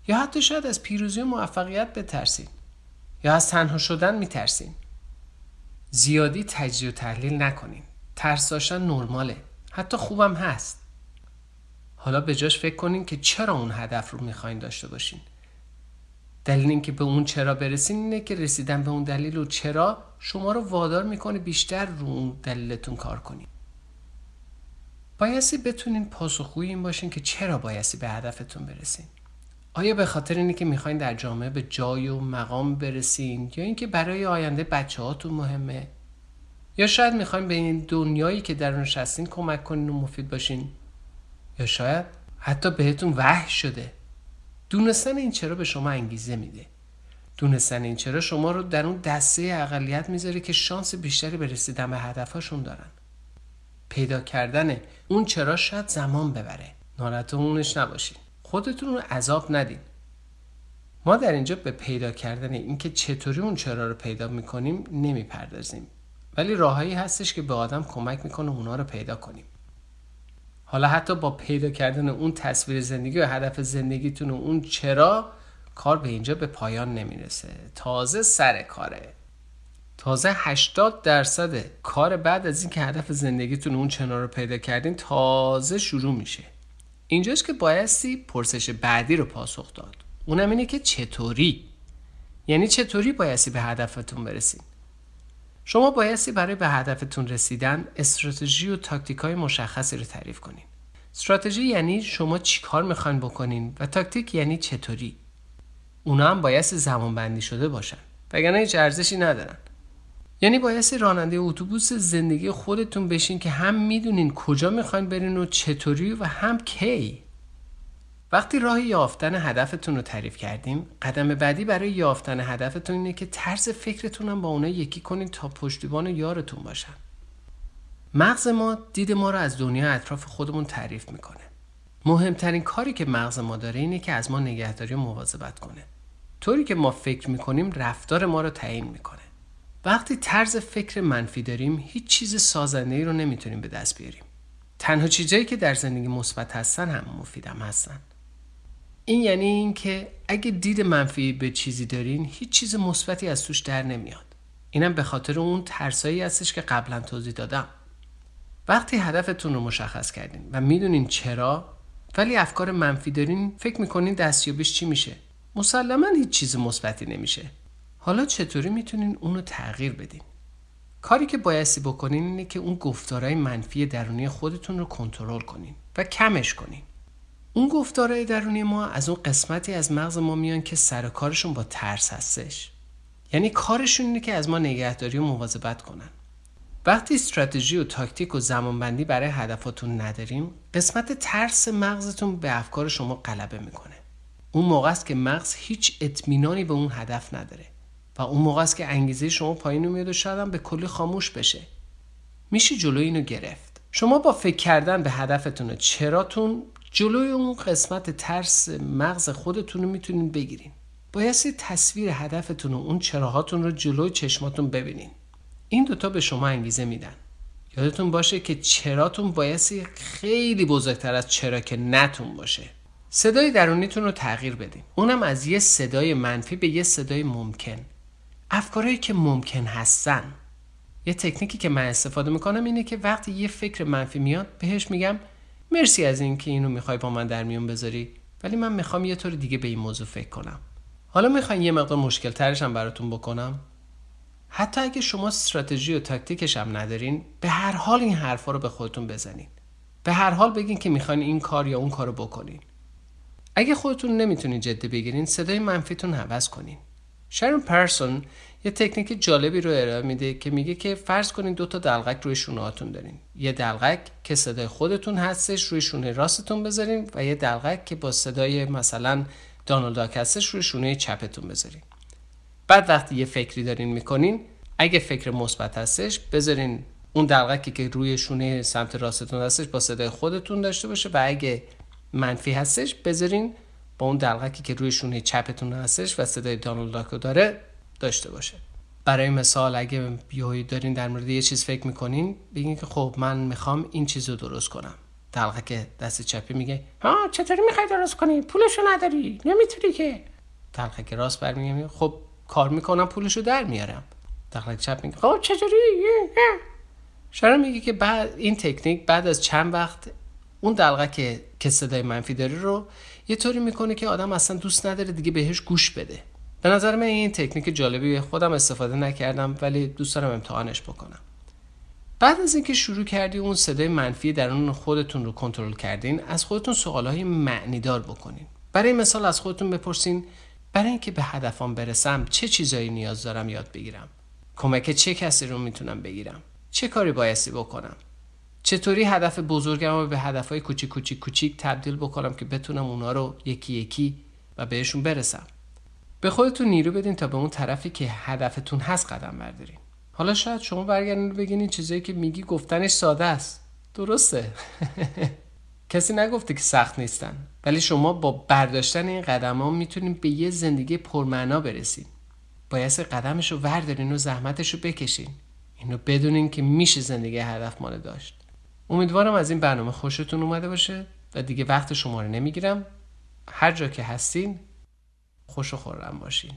یا حتی شاید از پیروزی و موفقیت بترسین یا از تنها شدن میترسین. زیادی تجزیه و تحلیل نکنین. ترس داشتن نرماله. حتی خوبم هست. حالا به جاش فکر کنین که چرا اون هدف رو می‌خواین داشته باشین. دلیل اینکه به اون چرا برسین اینه که رسیدن به اون دلیل و چرا شما رو وادار می‌کنه بیشتر رو اون دلیلتون کار کنین. بایستی بتونین پاسخگوی این باشین که چرا بایستی به هدفتون برسین. آیا به خاطر اینه که می‌خواین در جامعه به جای و مقام برسین یا اینکه برای آینده بچه هاتون مهمه؟ یا شاید می‌خواین به این دنیایی که درونش هستین کمک کنین و مفید باشین؟ یا شاید حتی بهتون وحش شده. دونستن این چرا به شما انگیزه میده. دونستن این چرا شما رو در اون دسته اقلیت می‌ذاره که شانس بیشتری به رسیدن به هدفهاشون دارن. پیدا کردن اون چرا شاید زمان ببره. ناراحت اونش نباشین. خودتون رو عذاب ندین. ما در اینجا به پیدا کردن اینکه چطوری اون چرا رو پیدا می‌کنیم نمی‌پردازیم. ولی راههایی هستش که به آدم کمک می‌کنه اونا رو پیدا کنیم. حالا حتی با پیدا کردن اون تصویر زندگی و هدف زندگیتون و اون چرا کار به اینجا به پایان نمی‌رسه. تازه سر کاره. تازه 80 درصد کار بعد از اینکه هدف زندگیتون اون چنا رو پیدا کردین تازه شروع میشه. اینجاست که بایستی پرسش بعدی رو پاسخ داد. اونم اینه که چطوری؟ یعنی چطوری بایستی به هدفتون برسین؟ شما بایستی برای به هدفتون رسیدن استراتژی و تاکتیک های مشخصی رو تعریف کنین. استراتژی یعنی شما چی کار می‌خواین بکنین و تاکتیک یعنی چطوری. اونا هم بایستی زمان بندی شده باشن وگرنه هیچ ارزشی ندارن. یعنی بایستی راننده اتوبوس زندگی خودتون بشین که هم می‌دونین کجا می‌خواین برین و چطوری و هم کی. وقتی راه یافتن هدفتون رو تعریف کردیم قدم بعدی برای یافتن هدفتون اینه که طرز فکرتون هم با اونا یکی کنین تا پشتیبان یارتون باشن. مغز ما دید ما رو از دنیا اطراف خودمون تعریف می‌کنه. مهمترین کاری که مغز ما داره اینه که از ما نگهداری و مواظبت کنه. طوری که ما فکر می‌کنیم رفتار ما رو تعیین می‌کنه. وقتی طرز فکر منفی داریم هیچ چیز سازنده ای رو نمی‌تونیم به دست بیاریم. تنها چیزایی که در زندگی مثبت هستن هم مفیدم هستن. این یعنی اینکه اگه دید منفی به چیزی دارین هیچ چیز مثبتی از توش در نمیاد. اینم به خاطر اون ترسایی هستش که قبلا توضیح دادم. وقتی هدفتون رو مشخص کردین و می‌دونین چرا ولی افکار منفی دارین فکر می‌کنین دستیابیش چی میشه؟ مسلما هیچ چیز مثبتی نمیشه. حالا چطوری می‌تونین اونو تغییر بدین؟ کاری که بایستی بکنین اینه که اون گفتارهای منفی درونی خودتون رو کنترل کنین و کمش کنین. اون گفتارهای درونی ما از اون قسمتی از مغز ما میان که سر کارشون با ترس هستش. یعنی کارشون اینه که از ما نگهداری و مواظبت کنن. وقتی استراتژی و تاکتیک و زمانبندی برای هدفاتون نداریم قسمت ترس مغزتون به افکار شما غلبه می‌کنه. اون موقع است که مغز هیچ اطمینانی به اون هدف نداره و اون موقع است که انگیزه شما پایین میاد و شاید به کلی خاموش بشه. میشه جلوی اینو گرفت. شما با فکر کردن به هدفتون چراتون جلوی اون قسمت ترس مغز خودتون رو می‌تونین بگیرین. بایستی تصویر هدفتون و اون چراهاتون رو جلوی چشماتون ببینین. این دوتا به شما انگیزه میدن. یادتون باشه که چراتون بایستی خیلی بزرگتر از چرا که نتون باشه. صدای درونیتون رو تغییر بدین. اونم از یه صدای منفی به یه صدای ممکن. افکارهایی که ممکن هستن. یه تکنیکی که من استفاده می‌کنم اینه که وقتی یه فکر منفی میاد بهش میگم مرسی از این که اینو می‌خوای با من در میون بذاری ولی من می‌خوام یه طور دیگه به این موضوع فکر کنم. حالا می‌خواین یه مقدار مشکل ترش هم براتون بکنم. حتی اگه شما استراتژی و تاکتیکش هم ندارین به هر حال این حرفا رو به خودتون بزنین. به هر حال بگین که می‌خواین این کار یا اون کارو بکنین. اگه خودتون نمی‌تونین جدی بگیرین صدای منفیتون حوض کنین. شرون پرسون یه تکنیک جالبی رو ارائه میده که میگه که فرض کنین دو تا دلغک روی شونه هاتون دارین. یه دلغک که صدای خودتون هستش روی شونه راستتون بذارین و یه دلغک که با صدای مثلا دانالد هستش روی شونه چپتون بذارین. بعد وقتی یه فکری دارین می‌کنین اگه فکر مثبت هستش بذارین اون دلغکی که روی شونه سمت راستتون هستش با صدای خودتون داشته باشه و اگه منفی هستش بذارین با اون دلغکی که روی شونه چپتون هستش و صدای دانالد داکو داره داشته باشه. برای مثال اگه بیایی دارین در مورد یه چیز فکر می‌کنین بگین که خب من می‌خوام این چیز رو درست کنم. دلغک دست چپی میگه ها چطوری می‌خوای درست کنی؟ پولشو نداری نمی‌تونی که. دلغک راست برمیگه خب کار می‌کنم پولشو در میارم. دلغک چپ میگه خب چطوری شرم میگه که بعد این تکنیک بعد از چند وقت اون دلغک که صدای منفی داره رو یه طوری می‌کنه که آدم اصلا دوست نداره دیگه بهش گوش بده. به نظر من این تکنیک جالبی خودم استفاده نکردم ولی دوست دارم امتحانش بکنم. بعد از اینکه شروع کردی اون صدای منفی درون خودتون رو کنترل کردین از خودتون سوالهای معنیدار بکنین. برای مثال از خودتون بپرسین برای اینکه به هدفم برسم چه چیزایی نیاز دارم یاد بگیرم؟ کمک چه کسی رو می‌تونم بگیرم؟ چه کاری بایستی بکنم؟ چطوری هدف بزرگم رو به هدفهای کوچیک کوچیک کوچیک تبدیل بکنم که بتونم اونا رو یکی یکی و بهشون برسم؟ به خودتون نیرو بدین تا به اون طرفی که هدفتون هست قدم بردارین. حالا شاید شما برگردین بگین این چیزایی که میگی گفتنش ساده است. درسته. (laughs) کسی نگفته که سخت نیستن. ولی شما با برداشتن این قدم ها می‌تونین به یه زندگی پرمعنا برسین. باید قدمش رو وردارین و زحمتش رو بکشین. اینو بدونین که میشه زندگی هدف داشت. امیدوارم از این برنامه خوشتون اومده باشه و دیگه وقت شما رو نمی‌گیرم. هر جا که هستین خوش و خورم باشین.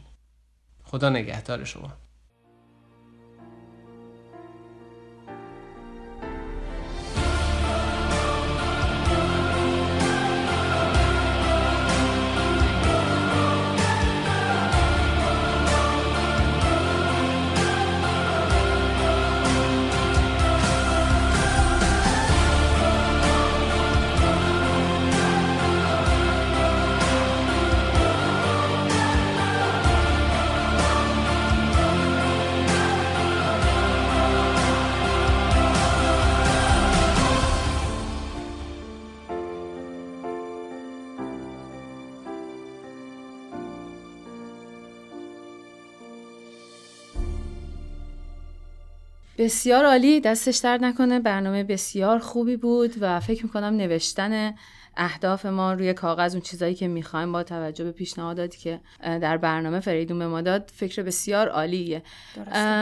خدا نگهدار شما.
بسیار عالی دستش درد نکنه. برنامه بسیار خوبی بود و فکر می‌کنم نوشتن اهداف ما روی کاغذ اون چیزایی که می‌خوایم با توجه به پیشنهاداتی که در برنامه فریدون به ما داد فکر بسیار عالیه.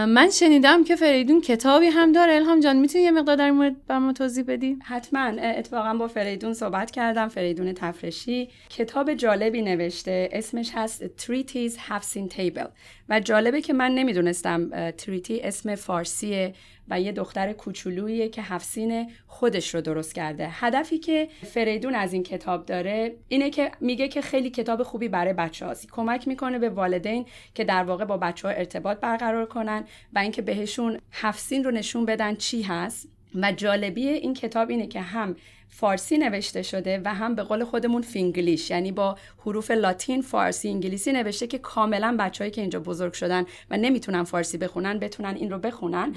من شنیدم که فریدون کتابی هم داره. الهام جان می‌تونی یه مقدار در این مورد بر ما توضیح بدی؟
حتما. اتفاقا با فریدون صحبت کردم. فریدون تفرشی کتاب جالبی نوشته. اسمش هست Treaties Have Table. و جالبه که من نمی‌دونستم تریتی اسم فارسیه. و یه دختر کوچولویی که هفسین خودش رو درست کرده. هدفی که فریدون از این کتاب داره اینه که میگه که خیلی کتاب خوبی برای بچه هاست کمک می‌کنه به والدین که در واقع با بچه ها ارتباط برقرار کنن و اینکه بهشون هفسین رو نشون بدن چی هست. و جالبی این کتاب اینه که هم فارسی نوشته شده و هم به قول خودمون فینگلیش یعنی با حروف لاتین فارسی انگلیسی نوشته که کاملا بچههایی که اینجا بزرگ شدن و نمی‌تونن فارسی بخونن بتونن این رو بخونن.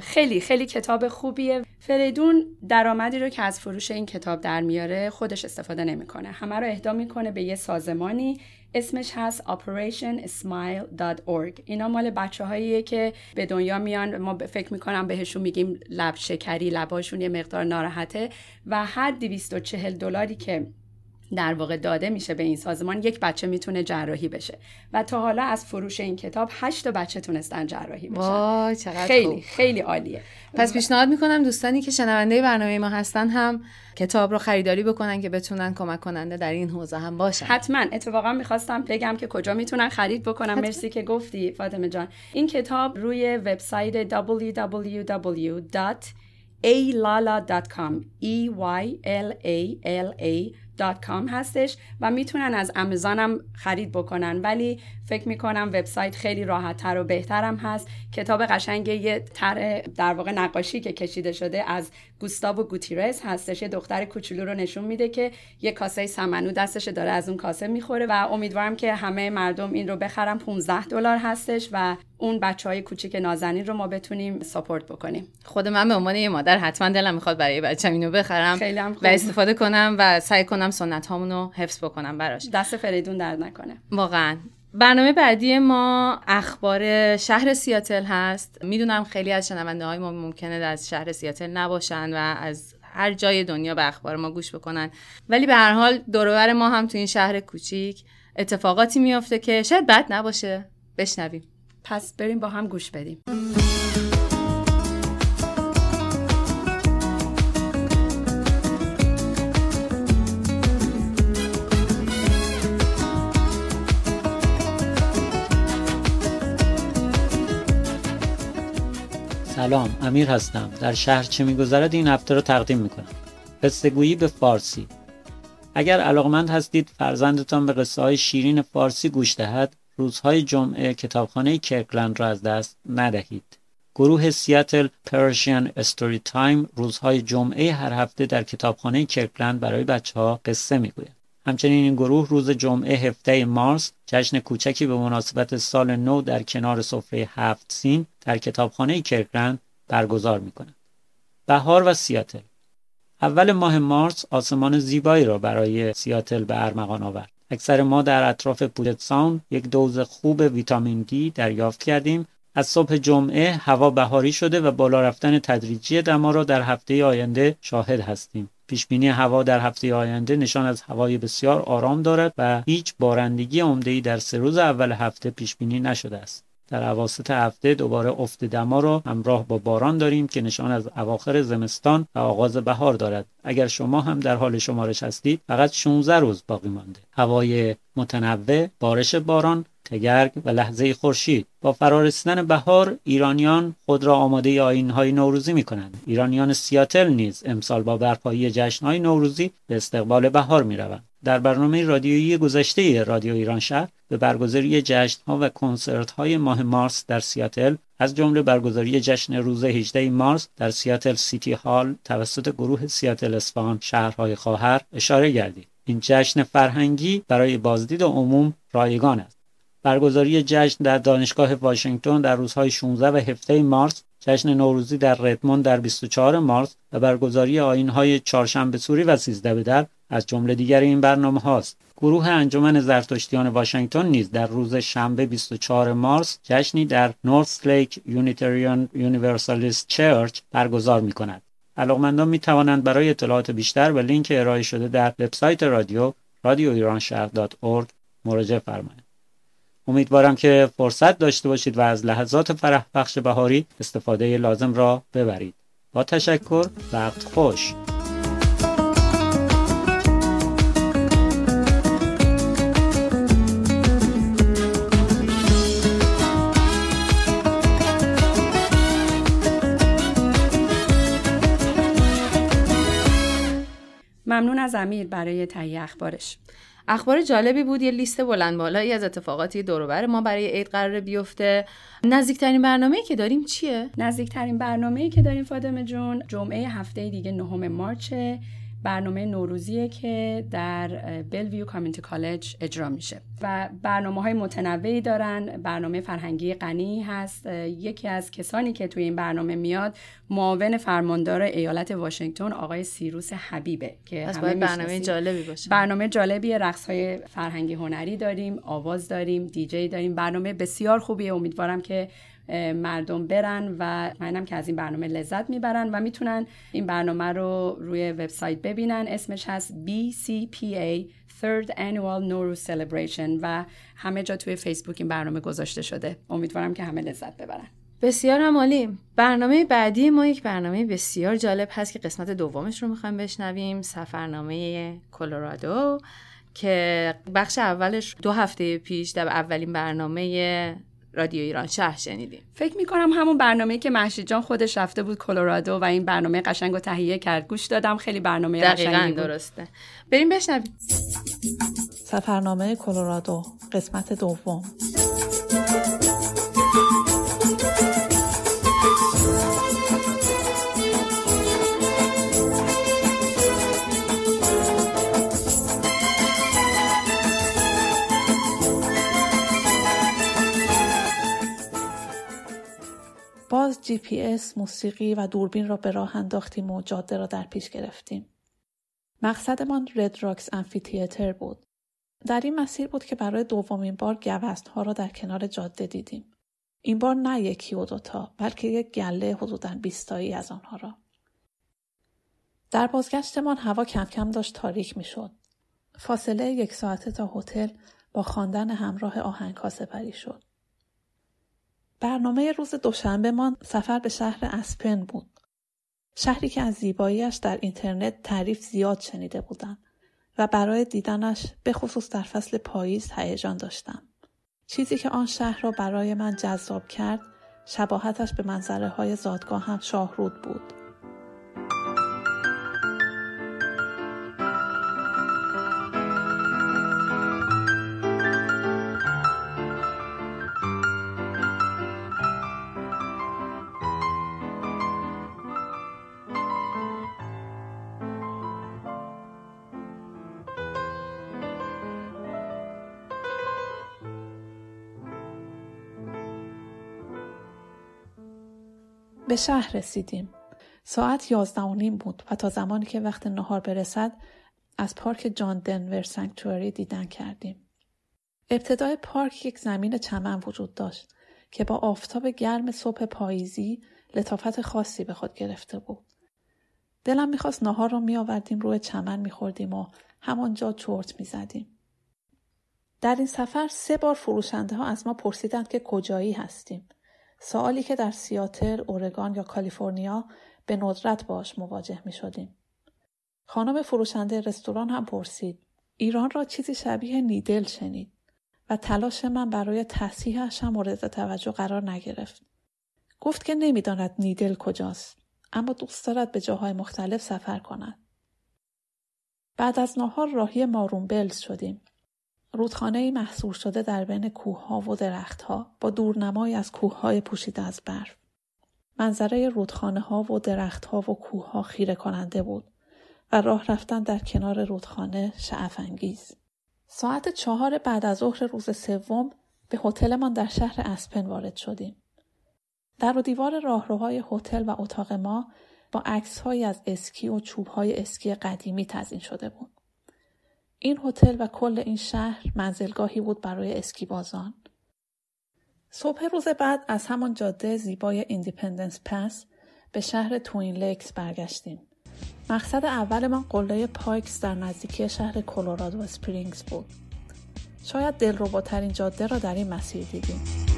خیلی خیلی کتاب خوبیه. فریدون درآمدی رو که از فروش این کتاب در میاره خودش استفاده نمی‌کنه. همه رو اهدا می‌کنه به یه سازمانی اسمش هست operationsmile.org اینا مال بچه هاییه که به دنیا میان. ما فکر می‌کنم بهشون میگیم لب شکری لباشون یه مقدار ناراحته. و هر 240 دلاری که در واقع داده میشه به این سازمان یک بچه می‌تونه جراحی بشه. و تا حالا از فروش این کتاب هشت بچه تونستن جراحی بشن.
چقدر
خیلی
خوب.
خیلی عالیه.
پس پیشنهاد می‌کنم دوستانی که شنونده برنامه ما هستن هم کتاب رو خریداری بکنن که بتونن کمک کننده در این حوزه هم باشن.
حتما. اتفاقا می‌خواستم بگم که کجا می‌تونن خرید بکنن. مرسی که گفتی فاطمه جان. این کتاب روی وبسایت www.alala.com e y l a l a .com هستش و می‌تونن از آمازون هم خرید بکنن. ولی فکر می‌کنم وبسایت خیلی راحت تر و بهترم هست. کتاب قشنگ یه تر در واقع نقاشی که کشیده شده از گوستاو گوتیرس هستش. یه دختر کوچولو رو نشون میده که یه کاسه سمنو دستش داره از اون کاسه می‌خوره و امیدوارم که همه مردم این رو بخرن. 15 دلار هستش و اون بچه های کوچیک نازنین رو ما بتونیم ساپورت بکنیم.
خود من به عنوان یه مادر حتما دلم می‌خواد برای بچه‌م اینو بخرم. و استفاده کنم و سعی کنم سنت هامونو حفظ بکنم براش.
دست فریدون درد نکنه.
واقعا. برنامه بعدی ما اخبار شهر سیاتل هست. می‌دونم خیلی از شنونده های ما ممکنه از شهر سیاتل نباشن و از هر جای دنیا به اخبار ما گوش بکنن. ولی به هر حال دورور ما هم تو این شهر کوچیک اتفاقاتی میافته که شاید بد نباشه. بشنویم.
پس بریم با هم گوش بدیم.
سلام امیر هستم. در شهر چه میگذرد این هفته را تقدیم می‌کنم. قصه گویی به فارسی. اگر علاقمند هستید فرزندتان به قصه های شیرین فارسی گوش دهد روزهای جمعه کتابخانه کرکلند را از دست ندهید. گروه Seattle Persian Story Time روزهای جمعه هر هفته در کتابخانه کرکلند برای بچه ها قصه می‌گوید. همچنین این گروه روز جمعه 17 مارس جشن کوچکی به مناسبت سال نو در کنار سفره هفت سین در کتابخانه کرکلند برگزار می کند. بهار و سیاتل اول ماه مارس آسمان زیبایی را برای سیاتل به ارمغان آورد. اکثر ما در اطراف Puget Sound یک دوز خوب ویتامین دی دریافت کردیم از صبح جمعه هوا بهاری شده و بالا رفتن تدریجی دما را در هفته آینده شاهد هستیم. پیشبینی هوا در هفته آینده نشان از هوای بسیار آرام دارد و هیچ بارندگی عمده‌ای در سه روز اول هفته پیشبینی نشده است. در اواسط هفته دوباره افت دما را همراه با باران داریم که نشان از اواخر زمستان و آغاز بهار دارد. اگر شما هم در حال شمارش هستید فقط 16 روز باقی مانده. هوای متنوع، بارش باران، تگرگ و لحظه خورشید. با فرارسیدن بهار ایرانیان خود را آماده آینهای نوروزی می کنند ایرانیان سیاتل نیز امسال با برپایی جشنهای نوروزی به استقبال بهار می روند در برنامه رادیویی گذشته رادیو ایران شهر به برگزاری جشنها و کنسرت‌های ماه مارس در سیاتل از جمله برگزاری جشن روز 18 مارس در سیاتل سیتی هال توسط گروه سیاتل اصفهان شهرهای خواهر اشاره گردید. این جشن فرهنگی برای بازدید عموم رایگان است. برگزاری جشن در دانشگاه واشنگتن در روزهای 16 و 17 مارس جشن نوروزی در ردموند در 24 مارس و برگزاری آیین‌های چهارشنبه سوری و 13 به در از جمله دیگر این برنامه هاست گروه انجمن زرتشتیان واشنگتن نیز در روز شنبه 24 مارس جشنی در Northlake Unitarian Universalist Church برگزار می کند. علاقمندان می توانند برای اطلاعات بیشتر به لینک ارائه شده در وبسایت رادیو رادیو ایران مراجعه فرمایید. امیدوارم که فرصت داشته باشید و از لحظات فرح بخش بهاری استفاده لازم را ببرید. با تشکر وقت خوش
ممنون از امیر برای تهیه اخبارش
اخبار جالبی بود یه لیست بلند بالایی از اتفاقاتی دوروبر ما برای عید قرار بیفته. نزدیکترین برنامه که داریم چیه؟
نزدیکترین برنامه که داریم فاطمه جون جمعه هفته دیگه نهم مارچه. برنامه نوروزیه که در بلویو کامیونیتی کالج اجرا میشه. و برنامه های متنوعی دارن. برنامه فرهنگی غنی هست. یکی از کسانی که توی این برنامه میاد معاون فرماندار ایالت واشنگتن آقای سیروس حبیبه
که همه برنامه جالبی باشه.
برنامه جالبی رقص های فرهنگی هنری داریم آواز داریم دیجی داریم. برنامه بسیار خوبیه. امیدوارم که مردم برن و منم که از این برنامه لذت می‌برن و می‌تونن این برنامه رو روی وبسایت ببینن. اسمش هست BCPA Third Annual Nowruz Celebration و همه جا توی فیسبوک این برنامه گذاشته شده. امیدوارم که همه لذت ببرن.
بسیار هم برنامه بعدی ما یک برنامه بسیار جالب هست که قسمت دومش رو می‌خوایم بشنویم سفرنامه کلرادو که بخش اولش دو هفته پیش در اولین برنامه رادیو ایران شهر شنیدیم.
فکر می‌کنم همون برنامه که محشید جان خودش رفته بود کلرادو و این برنامه قشنگ و تهیه کرد. گوش دادم خیلی برنامه قشنگی بود.
درسته. بریم بشنویم.
سفرنامه کلرادو قسمت دوم. جی پی اس، موسیقی و دوربین را به راه انداختیم و جاده را در پیش گرفتیم. مقصدمان رد راکس انفیتیتر بود. در این مسیر بود که برای دومین بار گوست ها را در کنار جاده دیدیم. این بار نه یکی و دوتا بلکه یک گله حدودا بیستایی از آنها را. در بازگشتمان هوا کم کم داشت تاریک می شد. فاصله یک ساعته تا هتل با خواندن همراه آهنگ ها سپری شد. برنامه روز دوشنبهمان سفر به شهر اسپن بود. شهری که از زیباییش در اینترنت تعریف زیاد شنیده بودم و برای دیدنش به خصوص در فصل پاییز هیجان داشتم. چیزی که آن شهر را برای من جذاب کرد شباهتش به منظره های زادگاه هم شاهرود بود. به شهر رسیدیم. ساعت یازده و نیم بود و تا زمانی که وقت نهار برسد از پارک جان دنور سنکتوری دیدن کردیم. ابتدای پارک یک زمین چمن وجود داشت که با آفتاب گرم صبح پاییزی لطافت خاصی به خود گرفته بود. دلم می‌خواست نهار را میآوردیم روی چمن میخوردیم و همانجا چرت می‌زدیم. در این سفر سه بار فروشنده ها از ما پرسیدند که کجایی هستیم. سوالی که در سیاتل، اورگان یا کالیفرنیا به ندرت باش مواجه می شدیم. خانم فروشنده رستوران هم پرسید. ایران را چیزی شبیه نیدل شنید و تلاش من برای تصحیحش هم مورد توجه قرار نگرفت. گفت که نمی‌داند نیدل کجاست اما دوست دارد به جاهای مختلف سفر کند. بعد از نهار راهی مارون بلز شدیم. رودخانه محصور شده در بین کوهها و درختها با دورنمای از کوههای پوشیده از برف. منظره رودخانه ها و درختها و کوهها خیره کننده بود و راه رفتن در کنار رودخانه شعف انگیز. ساعت چهار بعد از ظهر روز سوم به هتلمان در شهر اسپن وارد شدیم. در و دیوار راهروهای هتل و اتاق ما با عکسهایی از اسکی و چوبهای اسکی قدیمی تزین شده بود. این هتل و کل این شهر منزلگاهی بود برای اسکیبازان. صبح روز بعد از همان جاده زیبای Independence Pass به شهر Twin Lakes برگشتیم. مقصد اولمان قله پایکس در نزدیکی شهر کلرادو اسپرینگز بود. شاید دلرباترین جاده را در این مسیر دیدیم.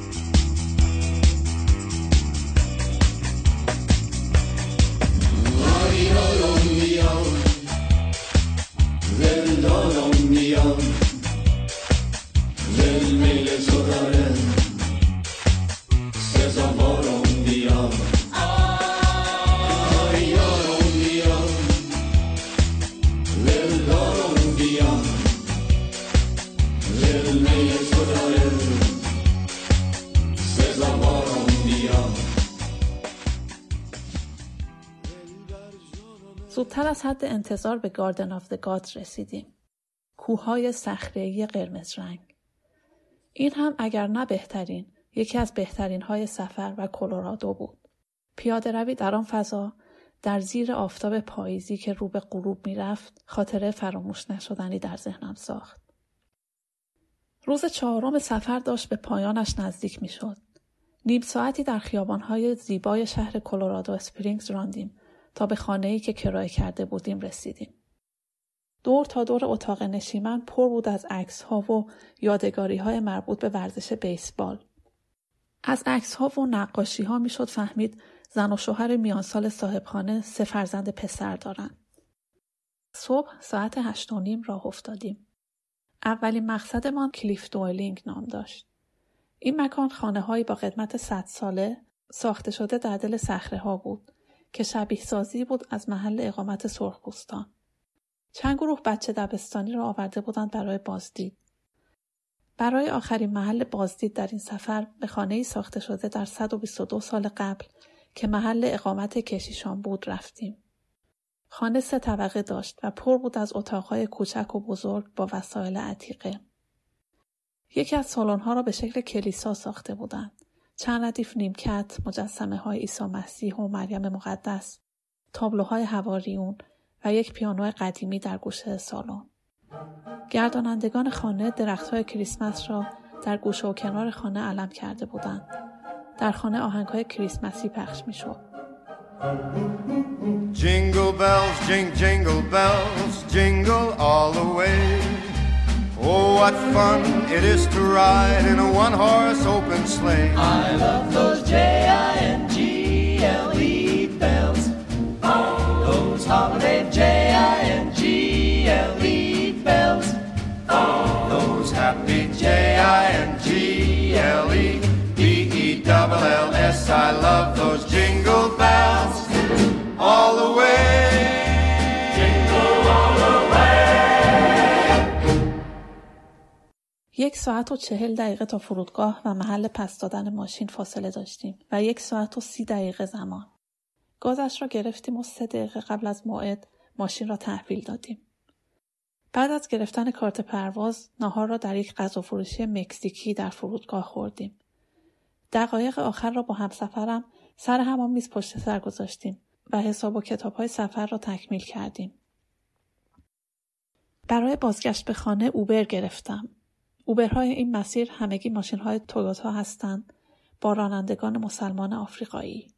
حد انتظار به Garden of Gods رسیدیم. کوههای صخره‌ای قرمز رنگ. این هم اگر نه بهترین یکی از بهترین های سفر و کلرادو بود. پیاده روی در آن فضا در زیر آفتاب پاییزی که رو به غروب می‌رفت خاطره فراموش نشدنی در ذهنم ساخت. روز چهارم سفر داشت به پایانش نزدیک می‌شد. نیم ساعتی در خیابانهای زیبای شهر کلرادو اسپرینگز راندیم تا به خانه که کرایه کرده بودیم رسیدیم. دور تا دور اتاق نشیمن پر بود از عکس ها و یادگاری های مربوط به ورزش بیسبال. از عکس ها و نقاشی ها می‌شد فهمید زن و شوهر میان سال صاحبخانه سه فرزند پسر دارند. صبح ساعت هشت و نیم راه افتادیم. اولین مقصدمان کلیف دویلینگ نام داشت. این مکان خانه هایی با قدمت صد ساله ساخته شده در دل صخره ها بود که شبیه سازی بود از محل اقامت سرخپوستان. چند گروه بچه دبستانی را آورده بودند برای بازدید. برای آخرین محل بازدید در این سفر به خانه ساخته شده در 122 سال قبل که محل اقامت کشیشان بود رفتیم. خانه سه طبقه داشت و پر بود از اتاقهای کوچک و بزرگ با وسایل عتیقه. یکی از سالن‌ها را به شکل کلیسا ساخته بودند. چند ردیف نیمکت، مجسمه های عیسی مسیح و مریم مقدس، تابلوهای هواریون و یک پیانو قدیمی در گوشه سالن. گردانندگان خانه درختهای کریسمس را در گوشه و کنار خانه علم کرده بودند. در خانه آهنگ های کریسمسی پخش می شد.
Jingle bells, jing, jingle bells, jingle all the way. Oh, what fun it is to ride in a one horse open sleigh.
I love those J I N G L E bells. Those holiday J I N G L E bells.
Those happy J I N G L E B E double L S. I love those jingle bells.
یک ساعت و چهل دقیقه تا فرودگاه و محل پس دادن ماشین فاصله داشتیم و یک ساعت و سی دقیقه زمان. گازش را گرفتیم و سه دقیقه قبل از موعد ماشین را تحویل دادیم. بعد از گرفتن کارت پرواز ناهار را در یک غذا فروشی مکزیکی در فرودگاه خوردیم. دقایق آخر را با همسفرم سر همان میز پشت سر گذاشتیم و حساب و کتاب های سفر را تکمیل کردیم. برای بازگشت به خانه اوبر گرفتم. اوبرهای این مسیر همگی ماشین های تویوتا هستند با رانندگان مسلمان آفریقایی.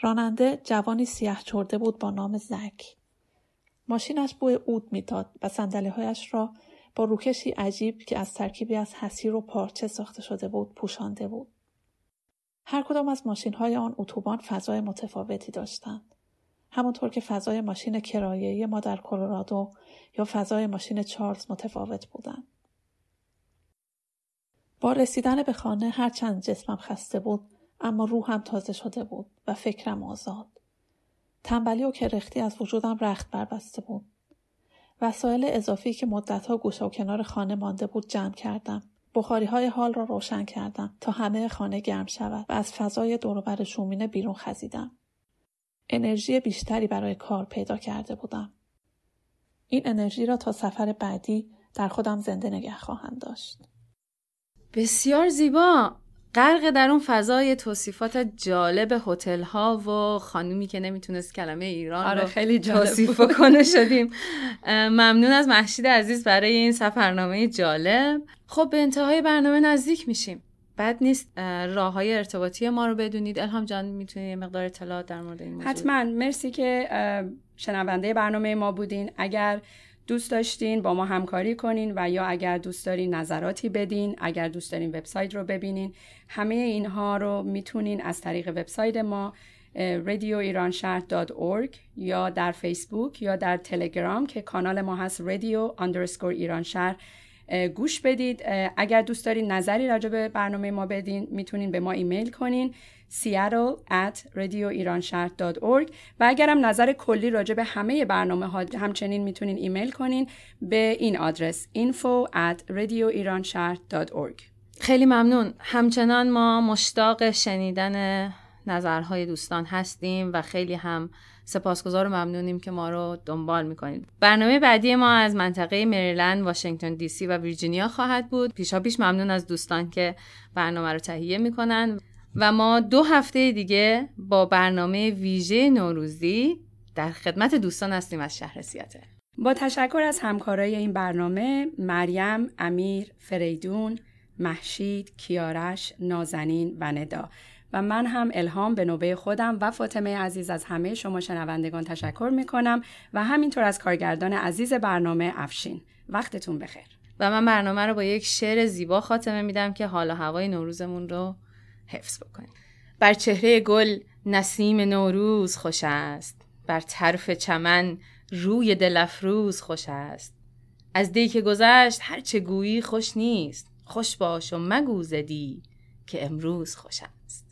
راننده جوانی سیاه چرده بود با نام زک. ماشینش بوی اود می‌داد و هایش را با روکشی عجیب که از ترکیبی از حسیر و پارچه ساخته شده بود پوشانده بود. هر کدام از ماشین های آن اتوبان فضای متفاوتی داشتند. همانطور که فضای ماشین کرایه‌ای ما در کلرادو یا فضای ماشین چارلز متفاوت بودند. با رسیدن به خانه هرچند جسمم خسته بود اما روحم تازه شده بود و فکرم آزاد. تنبلی و کرختی از وجودم رخت بربسته بود. وسایل اضافی که مدتها گوشه و کنار خانه مانده بود جمع کردم. بخاری های حال را روشن کردم تا همه خانه گرم شود و از فضای دوروبر شومینه بیرون خزیدم. انرژی بیشتری برای کار پیدا کرده بودم. این انرژی را تا سفر بعدی در خودم زنده نگه خواهم داشت.
بسیار زیبا. غرق در اون فضای توصیفات جالب هتل ها و خانومی که نمی‌تونست کلمه ایران
آره
رو
خیلی جالب
توصیف. کنه شدیم. ممنون از محشید عزیز برای این سفرنامه جالب. خب به انتهای برنامه نزدیک میشیم. بد نیست راه های ارتباطی ما رو بدونید. الهام جان می‌تونید یه مقدار اطلاعات در مورد این موضوع
حتما. مرسی که شنونده برنامه ما بودین. اگر دوست داشتین با ما همکاری کنین و یا اگر دوست دارین نظراتی بدین اگر دوست دارین وبسایت رو ببینین. همه اینها رو می‌تونین از طریق وبسایت ما radioiranshart.org یا در فیسبوک یا در تلگرام که کانال ما هست رادیو اندرسکور ایران شهر گوش بدید. اگر دوست دارین نظری راجع به برنامه ما بدین می‌تونین به ما ایمیل کنین. Seattle at radioiranshahr.org و اگرم نظر کلی راجع به همه برنامه ها همچنین می‌تونین ایمیل کنین به این آدرس info at radioiranshahr.org
خیلی ممنون. همچنان ما مشتاق شنیدن نظرهای دوستان هستیم و خیلی هم سپاسگزار و ممنونیم که ما رو دنبال می‌کنید. برنامه بعدی ما از منطقه مریلند، واشنگتن دی سی و ویرجینیا خواهد بود. پیشا پیش ممنون از دوستان که برنامه رو تهیه می‌کنن. و ما دو هفته دیگه با برنامه ویژه نوروزی در خدمت دوستان هستیم از شهر سیاتل
با تشکر از همکارای این برنامه مریم، امیر، فریدون، محشید، کیارش، نازنین و ندا. و من هم الهام به نوبه خودم و فاطمه عزیز از همه شما شنوندگان تشکر می کنم و همینطور از کارگردان عزیز برنامه افشین. وقتتون بخیر.
و من برنامه رو با یک شعر زیبا خاتمه میدم که حال و هوای نوروزمون رو حفظ بکنیم بر چهره گل نسیم نوروز خوش است. بر طرف چمن روی دلفروز خوش است. از دی که گذشت هرچه گویی خوش نیست. خوش باش و مگو زدی که امروز خوش است.